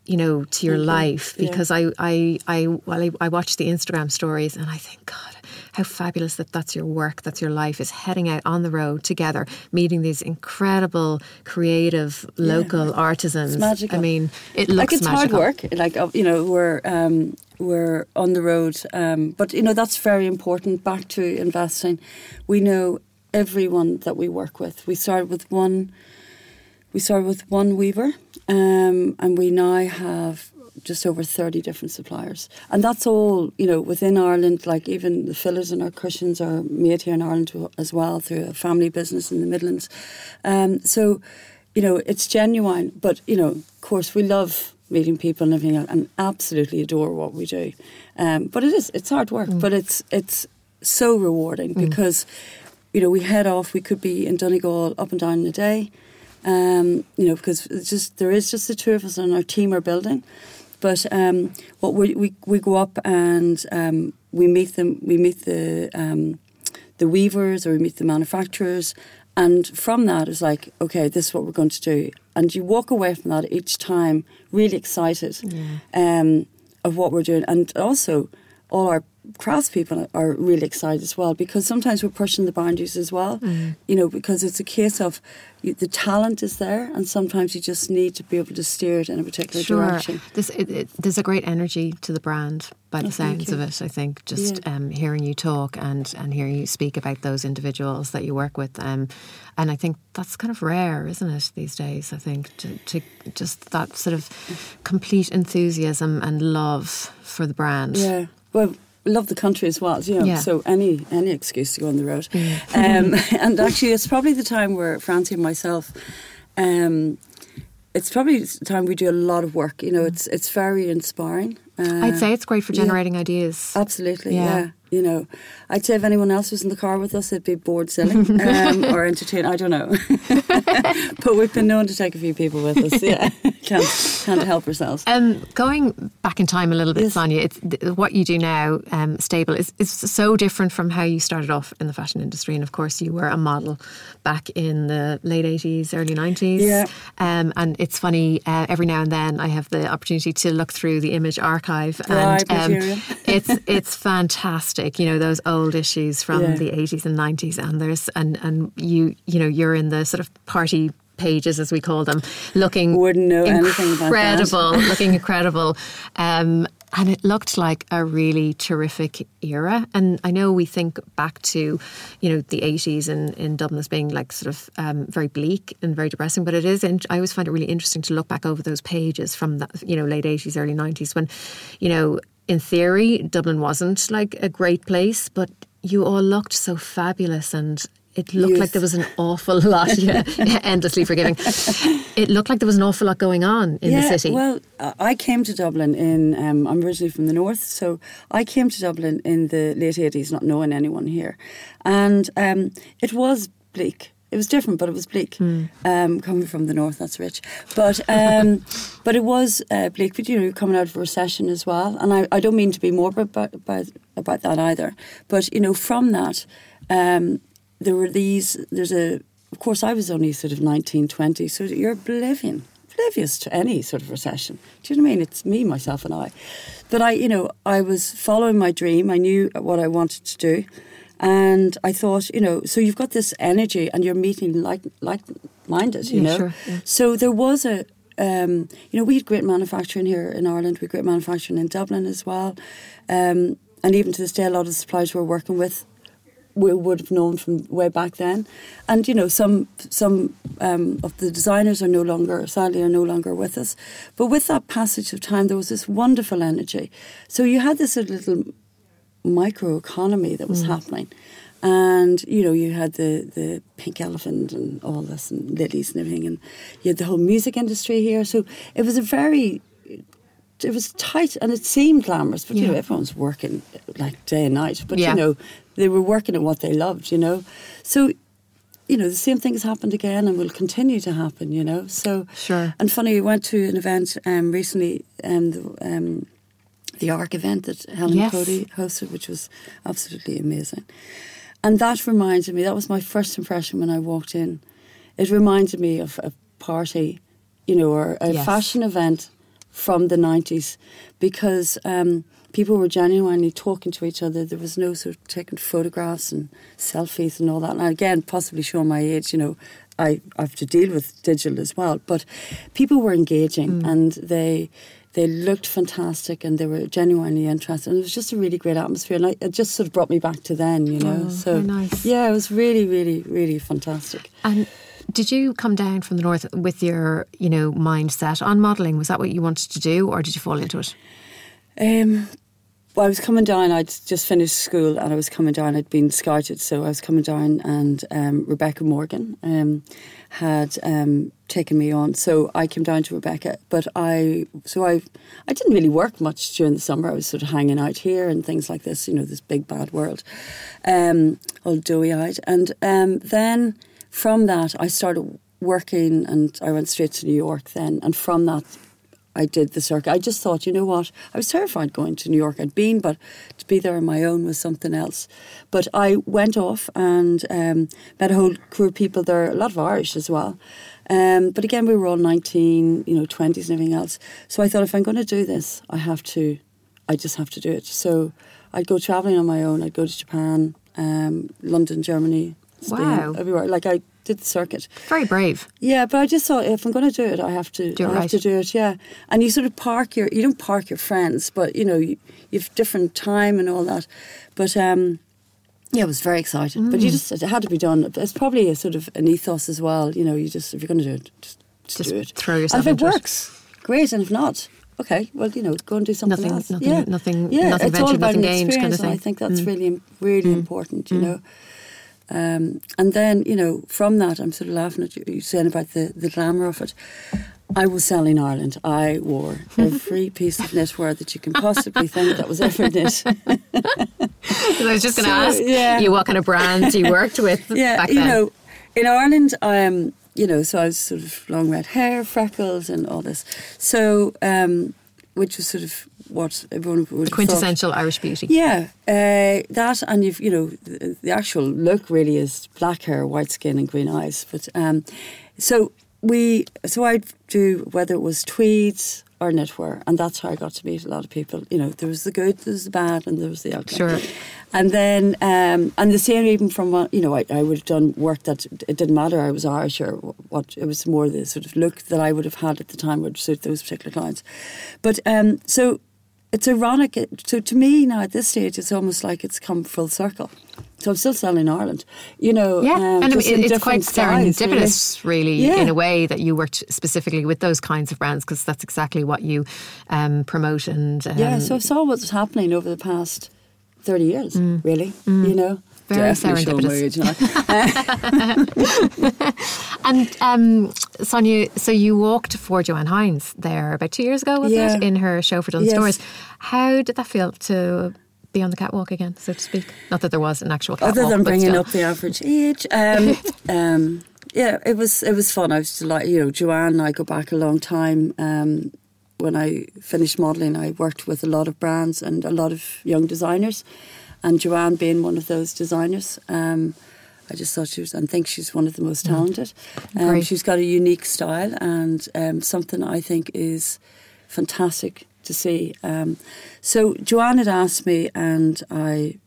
you know to your life Yeah. because I I I well I, I watch the Instagram stories and I think God how fabulous that that's your work that's your life is heading out on the road together meeting these incredible creative local artisans It's magical. I mean it looks like it's magical. hard work. Like uh, you know, we're um, we're on the road, um, but you know that's very important. Back to investing, we know everyone that we work with. We started with one. We started with one weaver, um, and we now have just over 30 different suppliers. And that's all, you know, within Ireland, like even the fillers and our cushions are made here in Ireland as well through a family business in the Midlands. Um, so, you know, it's genuine, but, you know, of course, we love meeting people and everything else and absolutely adore what we do. Um, but it is, it's hard work, but it's, it's so rewarding because, you know, we head off, we could be in Donegal up and down in a day. Um, you know, because it's just there is just the two of us and our team are building. But um, what we, we we go up and um, we meet them. We meet the um, the weavers or we meet the manufacturers, and from that it's like, okay, this is what we're going to do. And you walk away from that each time really excited um, of what we're doing, and also all our craftspeople are really excited as well because sometimes we're pushing the boundaries as well. You know, because it's a case of you, the talent is there, and sometimes you just need to be able to steer it in a particular Sure. direction. This, it, it, there's a great energy to the brand by the Oh, sounds of it, I think. Just Yeah. um, hearing you talk and, and hearing you speak about those individuals that you work with. Um, and I think that's kind of rare, isn't it, these days? I think to, to just that sort of complete enthusiasm and love for the brand. Yeah. Well, we love the country as well, you know. Yeah. So any any excuse to go on the road. Um, and actually, it's probably the time where Francie and myself. Um, it's probably the time we do a lot of work. You know, it's it's very inspiring. Uh, I'd say it's great for yeah. generating ideas. Absolutely, Yeah. yeah. You know, I'd say if anyone else was in the car with us, it'd be bored silly um, or entertain. I don't know, but we've been known to take a few people with us. Yeah, can't can't help ourselves. Um, going back in time a little bit, Yes. Sonia, it's, th- what you do now, um, stable, is, is so different from how you started off in the fashion industry. And of course, you were a model back in the late 80s, early 90s. Yeah. Um, and it's funny, uh, every now and then I have the opportunity to look through the image archive. Right, and um, material. it's it's fantastic. You know, those old issues from Yeah. the 80s and 90s. And there's, and, and you, you know, you're in the sort of party pages as we call them looking Wouldn't know anything incredible looking incredible. Um, and it looked like a really terrific era. And I know we think back to you know the 80s in, in Dublin as being like sort of um, very bleak and very depressing but it is in, I always find it really interesting to look back over those pages from the you know late 80s early 90s when you know in theory Dublin wasn't like a great place but you all looked so fabulous and it looked Youth. like there was an awful lot, yeah, endlessly forgiving. It looked like there was an awful lot going on in yeah, the city. Well, I came to Dublin in. Um, I'm originally from the north, so I came to Dublin in the late '80s, not knowing anyone here, and um, it was bleak. It was different, but it was bleak. Hmm. Um, coming from the north, that's rich. But um, but it was uh, bleak. But you know, coming out of a recession as well. And I, I don't mean to be morbid about, about about that either. But you know, from that. Um, there were these. There's a. Of course, I was only sort of 19, 20, so you're oblivion, oblivious to any sort of recession. Do you know what I mean? It's me, myself, and I. But I, you know, I was following my dream. I knew what I wanted to do, and I thought, you know, so you've got this energy, and you're meeting like like minded, you Yeah, know. sure, yeah. So there was a. Um, you know, we had great manufacturing here in Ireland. We had great manufacturing in Dublin as well, um, and even to this day, a lot of the suppliers we're working with we would have known from way back then. And you know, some some um, of the designers are no longer, sadly, are no longer with us. But with that passage of time, there was this wonderful energy. So you had this little micro economy that was happening. And you know, you had the, the pink elephant and all this, and Lillie's and everything, and you had the whole music industry here. So it was a very it was tight and it seemed glamorous, but you know, everyone's working like day and night. But Yeah. you know, they were working at what they loved, you know. So, you know, the same thing has happened again and will continue to happen, you know. So Sure. And funny, we went to an event um, recently, um, the, um, the ARC event that Helen Yes. Cody hosted, which was absolutely amazing. And that reminded me, that was my first impression when I walked in. It reminded me of a party, you know, or a Yes. fashion event from the 90s because um, people were genuinely talking to each other. There was no sort of taking photographs and selfies and all that. And again, possibly showing my age, you know, I, I have to deal with digital as well. But people were engaging mm. and they they looked fantastic and they were genuinely interested. And it was just a really great atmosphere. And I, it just sort of brought me back to then, you know. Oh, so, nice. yeah, it was really, really, really fantastic. And did you come down from the north with your, you know, mindset on modelling? Was that what you wanted to do, or did you fall into it? Um, well, I was coming down. I'd just finished school, and I was coming down. I'd been scouted, so I was coming down, and um, Rebecca Morgan um, had um, taken me on. So I came down to Rebecca, but I so I I didn't really work much during the summer. I was sort of hanging out here and things like this. You know, this big bad world, um, all doughy eyed, and um, then from that I started working, and I went straight to New York then, and from that I did the circuit. I just thought, you know what? I was terrified going to New York. I'd been, but to be there on my own was something else. But I went off and um, met a whole crew of people there, a lot of Irish as well. Um, but again, we were all 19, you know, 20s and everything else. So I thought, if I'm going to do this, I have to, I just have to do it. So I'd go travelling on my own. I'd go to Japan, um, London, Germany, Spain, Wow. everywhere. Like I did the circuit. Very brave. Yeah, but I just thought if I'm going to do it, I have to. Do it I have right. to do it. Yeah, and you sort of park your. You don't park your friends, but you know you, you've different time and all that. But um, yeah, I was very excited. But Mm. you just it had to be done. It's probably a sort of an ethos as well. You know, you just if you're going to do it, just, just, Just do it. throw yourself And if it into it. works, great. And if not, okay, well you know, go and do something Nothing- else. nothing- yeah. nothing- Yeah, nothing it's all about nothing an gained kind of experience, I think that's Mm. really really important. You know. Um, and then, you know, from that, I'm sort of laughing at you, you saying about the, the glamour of it. I was selling Ireland. I wore every piece of knitwear that you can possibly think that was ever knit. I was just going to So, ask yeah. you what kind of brands you worked with yeah, back you know, in Ireland, I am, um, you know, so I was sort of long red hair, freckles, and all this. So, um, which was sort of what everyone would. Quintessential Irish beauty. Yeah, uh, that and you've you know the, the actual look really is black hair, white skin, and green eyes. But um, so we so I'd do whether it was tweeds or knitwear, and that's how I got to meet a lot of people. You know, there was the good, there was the bad, and there was the ugly. Sure. And then, um, and the same even from what, you know, I, I would have done work that it didn't matter I was Irish or what, it was more the sort of look that I would have had at the time would suit those particular clients. But um, so it's ironic. So to me now at this stage, it's almost like it's come full circle. So I'm still selling Ireland, you know. Yeah, um, and I just mean, in it- it's quite different styles, really. really, Yeah. in a way that you worked specifically with those kinds of brands because that's exactly what you um, promote and um, Yeah, so I saw what's happening over the past 30 years, really, you know. Very Definitely showing my serendipitous. now. And um, Sonia, so you walked for Joanne Hynes there about two years ago, was Yeah. it, in her show for Dunnes Yes. Stores? How did that feel to be on the catwalk again, so to speak? Not that there was an actual catwalk, Other than bringing still. up the average age, um, um, yeah, it was it was fun. I was delighted. You know, Joanne and I go back a long time. Um, when I finished modelling, I worked with a lot of brands and a lot of young designers, and Joanne being one of those designers. Um, I just thought she was, and think she's one of the most talented. Um, she's got a unique style and um, something I think is fantastic to see. Um, so Joanne had asked me, and I,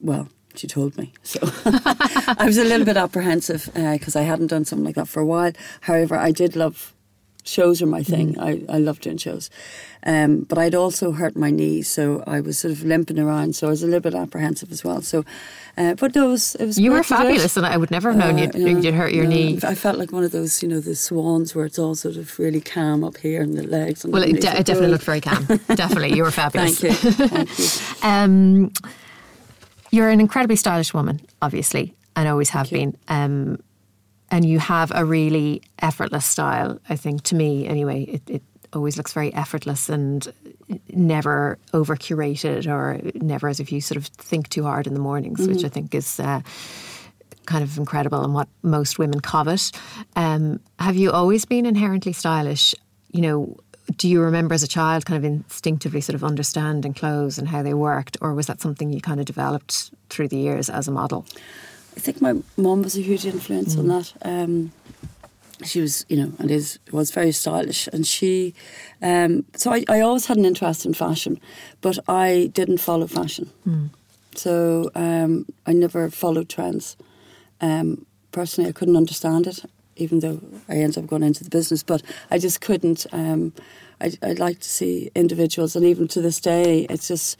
well, she told me. So I was a little bit apprehensive because I hadn't done something like that for a while. However, I did love shows are my thing. I, I love doing shows. Um, but I'd also hurt my knee, so I was sort of limping around. So I was a little bit apprehensive as well. So, uh, but no, it was, it was You were it. fabulous, and I would never have known Uh, you'd, you know, you'd hurt your no, knee. I felt like one of those, you know, the swans where it's all sort of really calm up here and the legs. And Well, it, underneath de- it definitely looked very calm. definitely, you were fabulous. Thank you. Thank you. Um, you're an incredibly stylish woman, obviously, and always have been. Um, and you have a really effortless style, I think, to me anyway. It, it always looks very effortless and never over curated or never as if you sort of think too hard in the mornings, which I think is. Uh, Kind of incredible and what most women covet. Um, have you always been inherently stylish? You know, do you remember as a child kind of instinctively sort of understanding clothes and how they worked, or was that something you kind of developed through the years as a model? I think my mum was a huge influence on that. Um, she was, you know, and is was very stylish, and she. Um, so I, I always had an interest in fashion, but I didn't follow fashion. So um, I never followed trends. Um, personally, I couldn't understand it, even though I ended up going into the business. But I just couldn't. Um, I, I'd like to see individuals, and even to this day, it's just,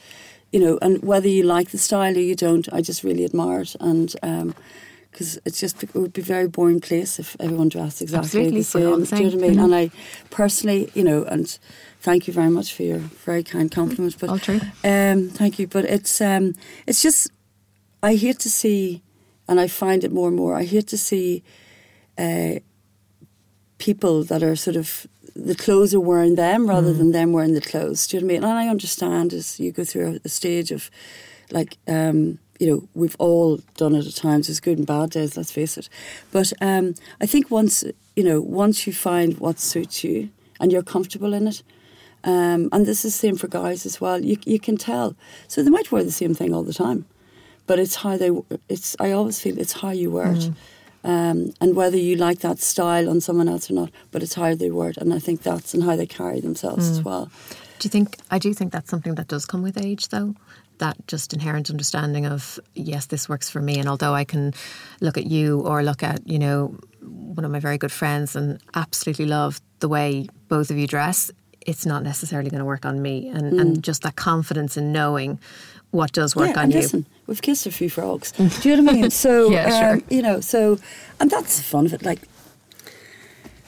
you know, and whether you like the style or you don't, I just really admire it, and. Um, because it's just it would be a very boring place if everyone dressed exactly Absolutely, the we're all same. Do you know what I mean? Mhm. And I personally, you know, and thank you very much for your very kind compliment. But All true. um, thank you. But it's um, it's just I hate to see, and I find it more and more. I hate to see uh, people that are sort of the clothes are wearing them rather than them wearing the clothes. Do you know what I mean? And I understand as you go through a, stage of like. Um, you know, we've all done it at times. There's good and bad days. Let's face it. But um, I think once you know, once you find what suits you and you're comfortable in it, um, and this is the same for guys as well. You you can tell. So they might wear the same thing all the time, but it's how they. It's I always feel it's how you wear it, um, and whether you like that style on someone else or not. But it's how they it, and I think that's and how they carry themselves as well. Do you think? I do think that's something that does come with age, though. That just inherent understanding of yes, this works for me, and although I can look at you or look at you know one of my very good friends and absolutely love the way both of you dress, it's not necessarily going to work on me, and and just that confidence in knowing what does work yeah, on and you. listen, we've kissed a few frogs. Do you know what I mean? So, Yeah, um, sure. you know, so, and that's the fun of it. Like,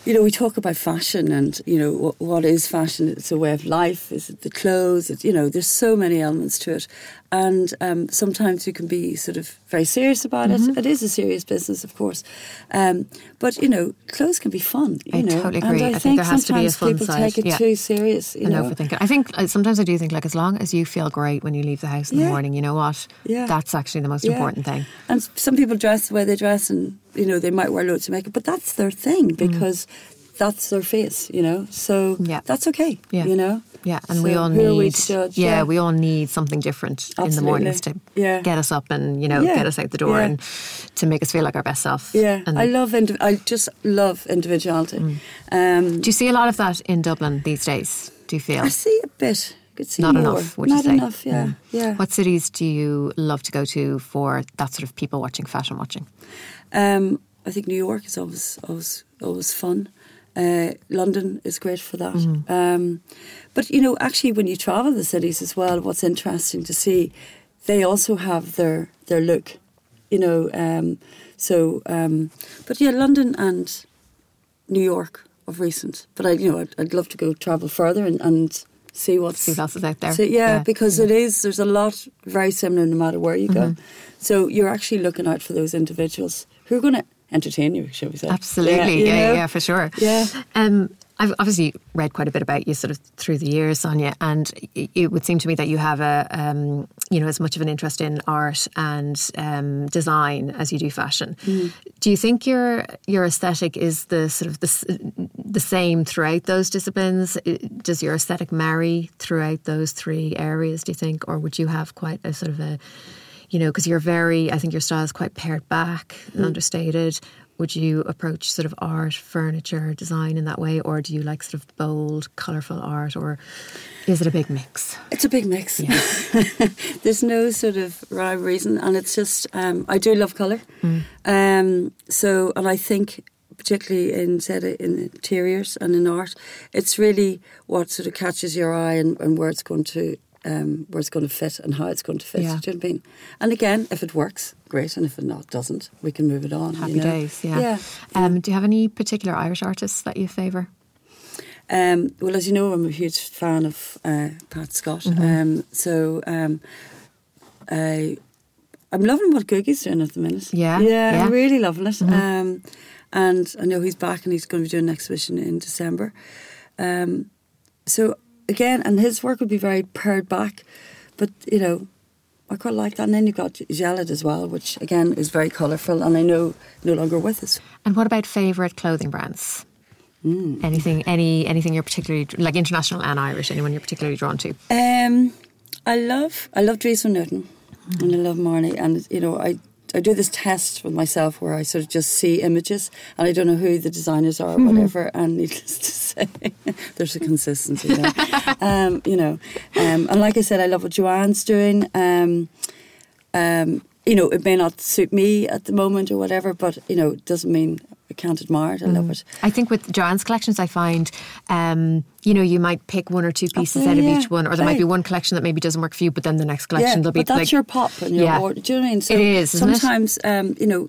you know, we talk about fashion and, you know, what, what is fashion? It's a way of life. Is it the clothes? It's, you know, there's so many elements to it. And um, sometimes you can be sort of very serious about Mm-hmm. it. It is a serious business, of course. Um, but, you know, clothes can be fun, you I know. totally agree. And I, I think there has to be a sometimes fun people side, take it yeah. too serious, you and know. overthinking. I think uh, sometimes I do think like as long as you feel great when you leave the house in the morning, you know what? Yeah. That's actually the most Yeah. important thing. And some people dress the way they dress, and you know they might wear loads of makeup, but that's their thing because that's their face, you know. So Mm. Yeah. that's okay, Yeah. you know. Yeah, and we all need judge? yeah, we all need something different in the mornings to Yeah. get us up and you know Yeah. get us out the door Yeah. and to make us feel like our best self. yeah. And I love. Indi- I just love individuality. Mm. Um, do you see a lot of that in Dublin these days? Do you feel I see a bit. I could see not more. enough? Would Not you say enough. Yeah, Mm. yeah. What cities do you love to go to for that sort of people watching, fashion watching? Um, I think New York is always always always fun. Uh, London is great for that. Mm-hmm. Um, but you know, actually, when you travel the cities as well, what's interesting to see, they also have their their look. You know, um, so um, but yeah, London and New York of recent. But I, you know, I'd, I'd love to go travel further and, and see what's See what else is out there. so, yeah, Yeah. Mm-hmm. because it is. There's a lot very similar no matter where you go. So you're actually looking out for those individuals who are going to entertain you, shall we say? Absolutely, yeah, yeah, yeah, for sure. Yeah. Um, I've obviously read quite a bit about you sort of through the years, Sonia, and it- it would seem to me that you have a, um, you know, as much of an interest in art and um, design as you do fashion. Mm. Do you think your your aesthetic is the sort of the, the same throughout those disciplines? Does your aesthetic marry throughout those three areas? Do you think, or would you have quite a sort of a you know, because you're very, I think your style is quite pared back and Mm. understated. Would you approach sort of art, furniture, design in that way, or do you like sort of bold, colourful art, or is it a big mix? It's a big mix. There's no sort of rhyme reason, and it's just um, I do love color. Um, so, and I think particularly in said in interiors and in art, it's really what sort of catches your eye and, and where it's going to. Um, where it's going to fit and how it's going to fit. Yeah. Do you know what I mean? And again, if it works, great, and if it not doesn't, we can move it on. Happy you know? days, yeah. Yeah. Um, do you have any particular Irish artists that you favour? Um, well, as you know, I'm a huge fan of uh, Pat Scott. Mm-hmm. Um, so um, I, I'm loving what Guggi's doing at the minute. Yeah, yeah, yeah. Mm-hmm. I'm really loving it. Um, and I know he's back and he's going to be doing an exhibition in December. Um, so again, and his work would be very pared back, but you know. I quite like that. And then you've got Gelid as well, which again is very colourful and I know no longer with us. And what about favourite clothing brands? Mm. Anything, any, anything you're particularly like international and Irish? Anyone you're particularly drawn to? Um, I love I love Dries van Noten and I love Marni and you know I I do this test with myself where I sort of just see images and I don't know who the designers are or whatever and needless to say there's a consistency there. Um, you know um, and like I said I love what Joanne's doing. Um, um, you know it may not suit me at the moment or whatever but you know it doesn't mean I can't admire it I love it I think with Joanne's collections, I find, um, you know, you might pick one or two pieces out of yeah, each one, or there might be one collection that maybe doesn't work for you, but then the next collection there'll be but that's like your pop and your Yeah. order. Do you know what I mean? So It is, isn't it? sometimes, um, you know,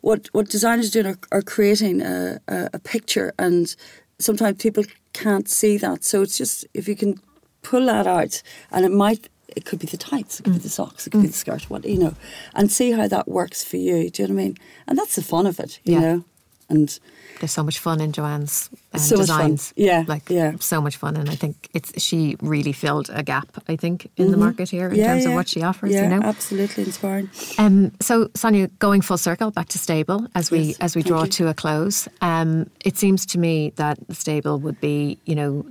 what what designers are doing are, are creating a, a, a picture, and sometimes people can't see that. So it's just if you can pull that out, and it might. It could be the tights, it could be the socks, it could be the skirt, what you know, and see how that works for you. Do you know what I mean? And that's the fun of it, you Yeah. know. And There's so much fun in Joanne's um, So much fun. designs. Yeah, like yeah. so much fun, and I think it's she really filled a gap. I think in the market here in Mm-hmm. yeah, terms yeah. of what she offers. yeah, you know, absolutely inspiring. Um, so, Sonia, going full circle back to stable as we Yes, as we draw you. to a close, um, it seems to me that stable would be, you know,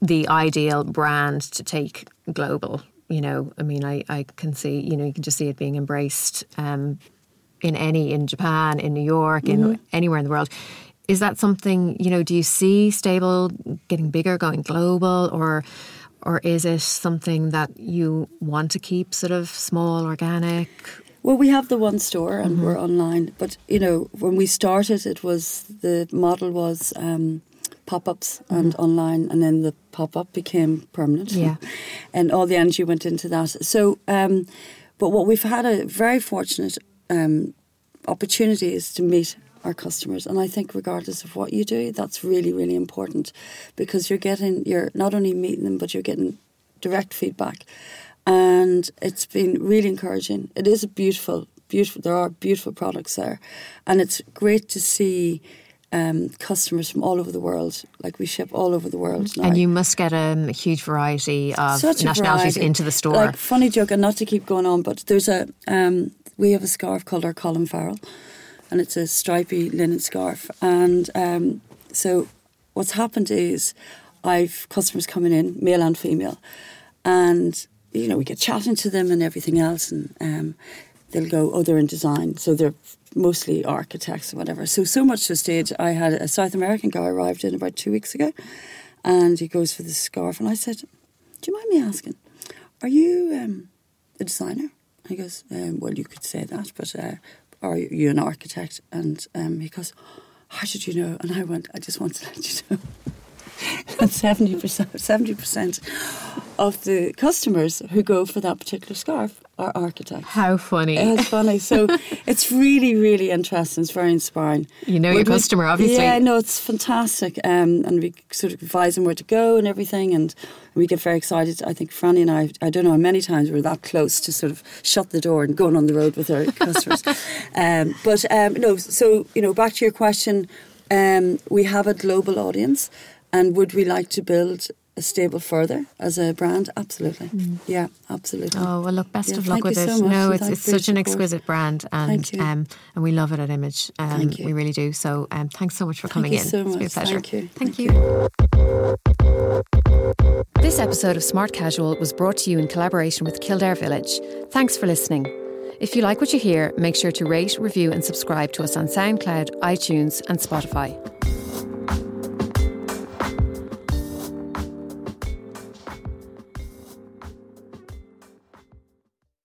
the ideal brand to take global. You know, I mean, I, I can see, you know, you can just see it being embraced um, in any in Japan, in New York, in Mm-hmm. anywhere in the world. Is that something you know? Do you see stable getting bigger, going global, or or is it something that you want to keep sort of small, organic? Well, we have the one store and Mm-hmm. we're online, but you know, when we started, it was the model was um, pop ups and online, and then the pop up became permanent. Mm-hmm. Yeah. and all the energy went into that. So, um, but what we've had a very fortunate um, opportunity is to meet our customers, and I think regardless of what you do, that's really really important because you're getting you're not only meeting them, but you're getting direct feedback, and it's been really encouraging. It is a beautiful, beautiful. There are beautiful products there, and it's great to see. Um, customers from all over the world, like we ship all over the world now. And you must get um, a huge variety of Such nationalities variety. into the store. Like funny joke, and not to keep going on, but there's a um, we have a scarf called our Colin Farrell, and it's a stripy linen scarf. And um, so, what's happened is, I've customers coming in, male and female, and you know we get chatting to them and everything else, and um, they'll go, oh, they're in design, so they're mostly architects or whatever. So so much to stage. I had a South American guy arrived in about two weeks ago, and he goes for the scarf, and I said, "Do you mind me asking, are you um, a designer?" He goes, um, "Well, you could say that, but uh, are you an architect?" And um, he goes, "How did you know?" And I went, "I just want to let you know." That seventy percent, seventy percent of the customers who go for that particular scarf are architects. How funny. It's funny. So it's really, really interesting. It's very inspiring. You know your We- we- customer, obviously. Yeah, no, it's fantastic. Um, and we sort of advise them where to go and everything. And we get very excited. I think Franny and I, I don't know how many times we're that close to sort of shut the door and going on the road with our customers. Um, but um, no, so, you know, back to your question, um, we have a global audience. And would we like to build a stable further as a brand? Absolutely. Yeah, absolutely. Mm. Oh well, look, best Yeah, of luck with you it. so much, no, it's it's such an support. exquisite brand, and Thank you. um, and we love it at Image. Um, Thank you. We really do. So, um, thanks so much for Thank coming you in. so It's been a pleasure. Thank you. Thank Thank you. This episode of Smart Casual was brought to you in collaboration with Kildare Village. Thanks for listening. If you like what you hear, make sure to rate, review, and subscribe to us on SoundCloud, iTunes, and Spotify.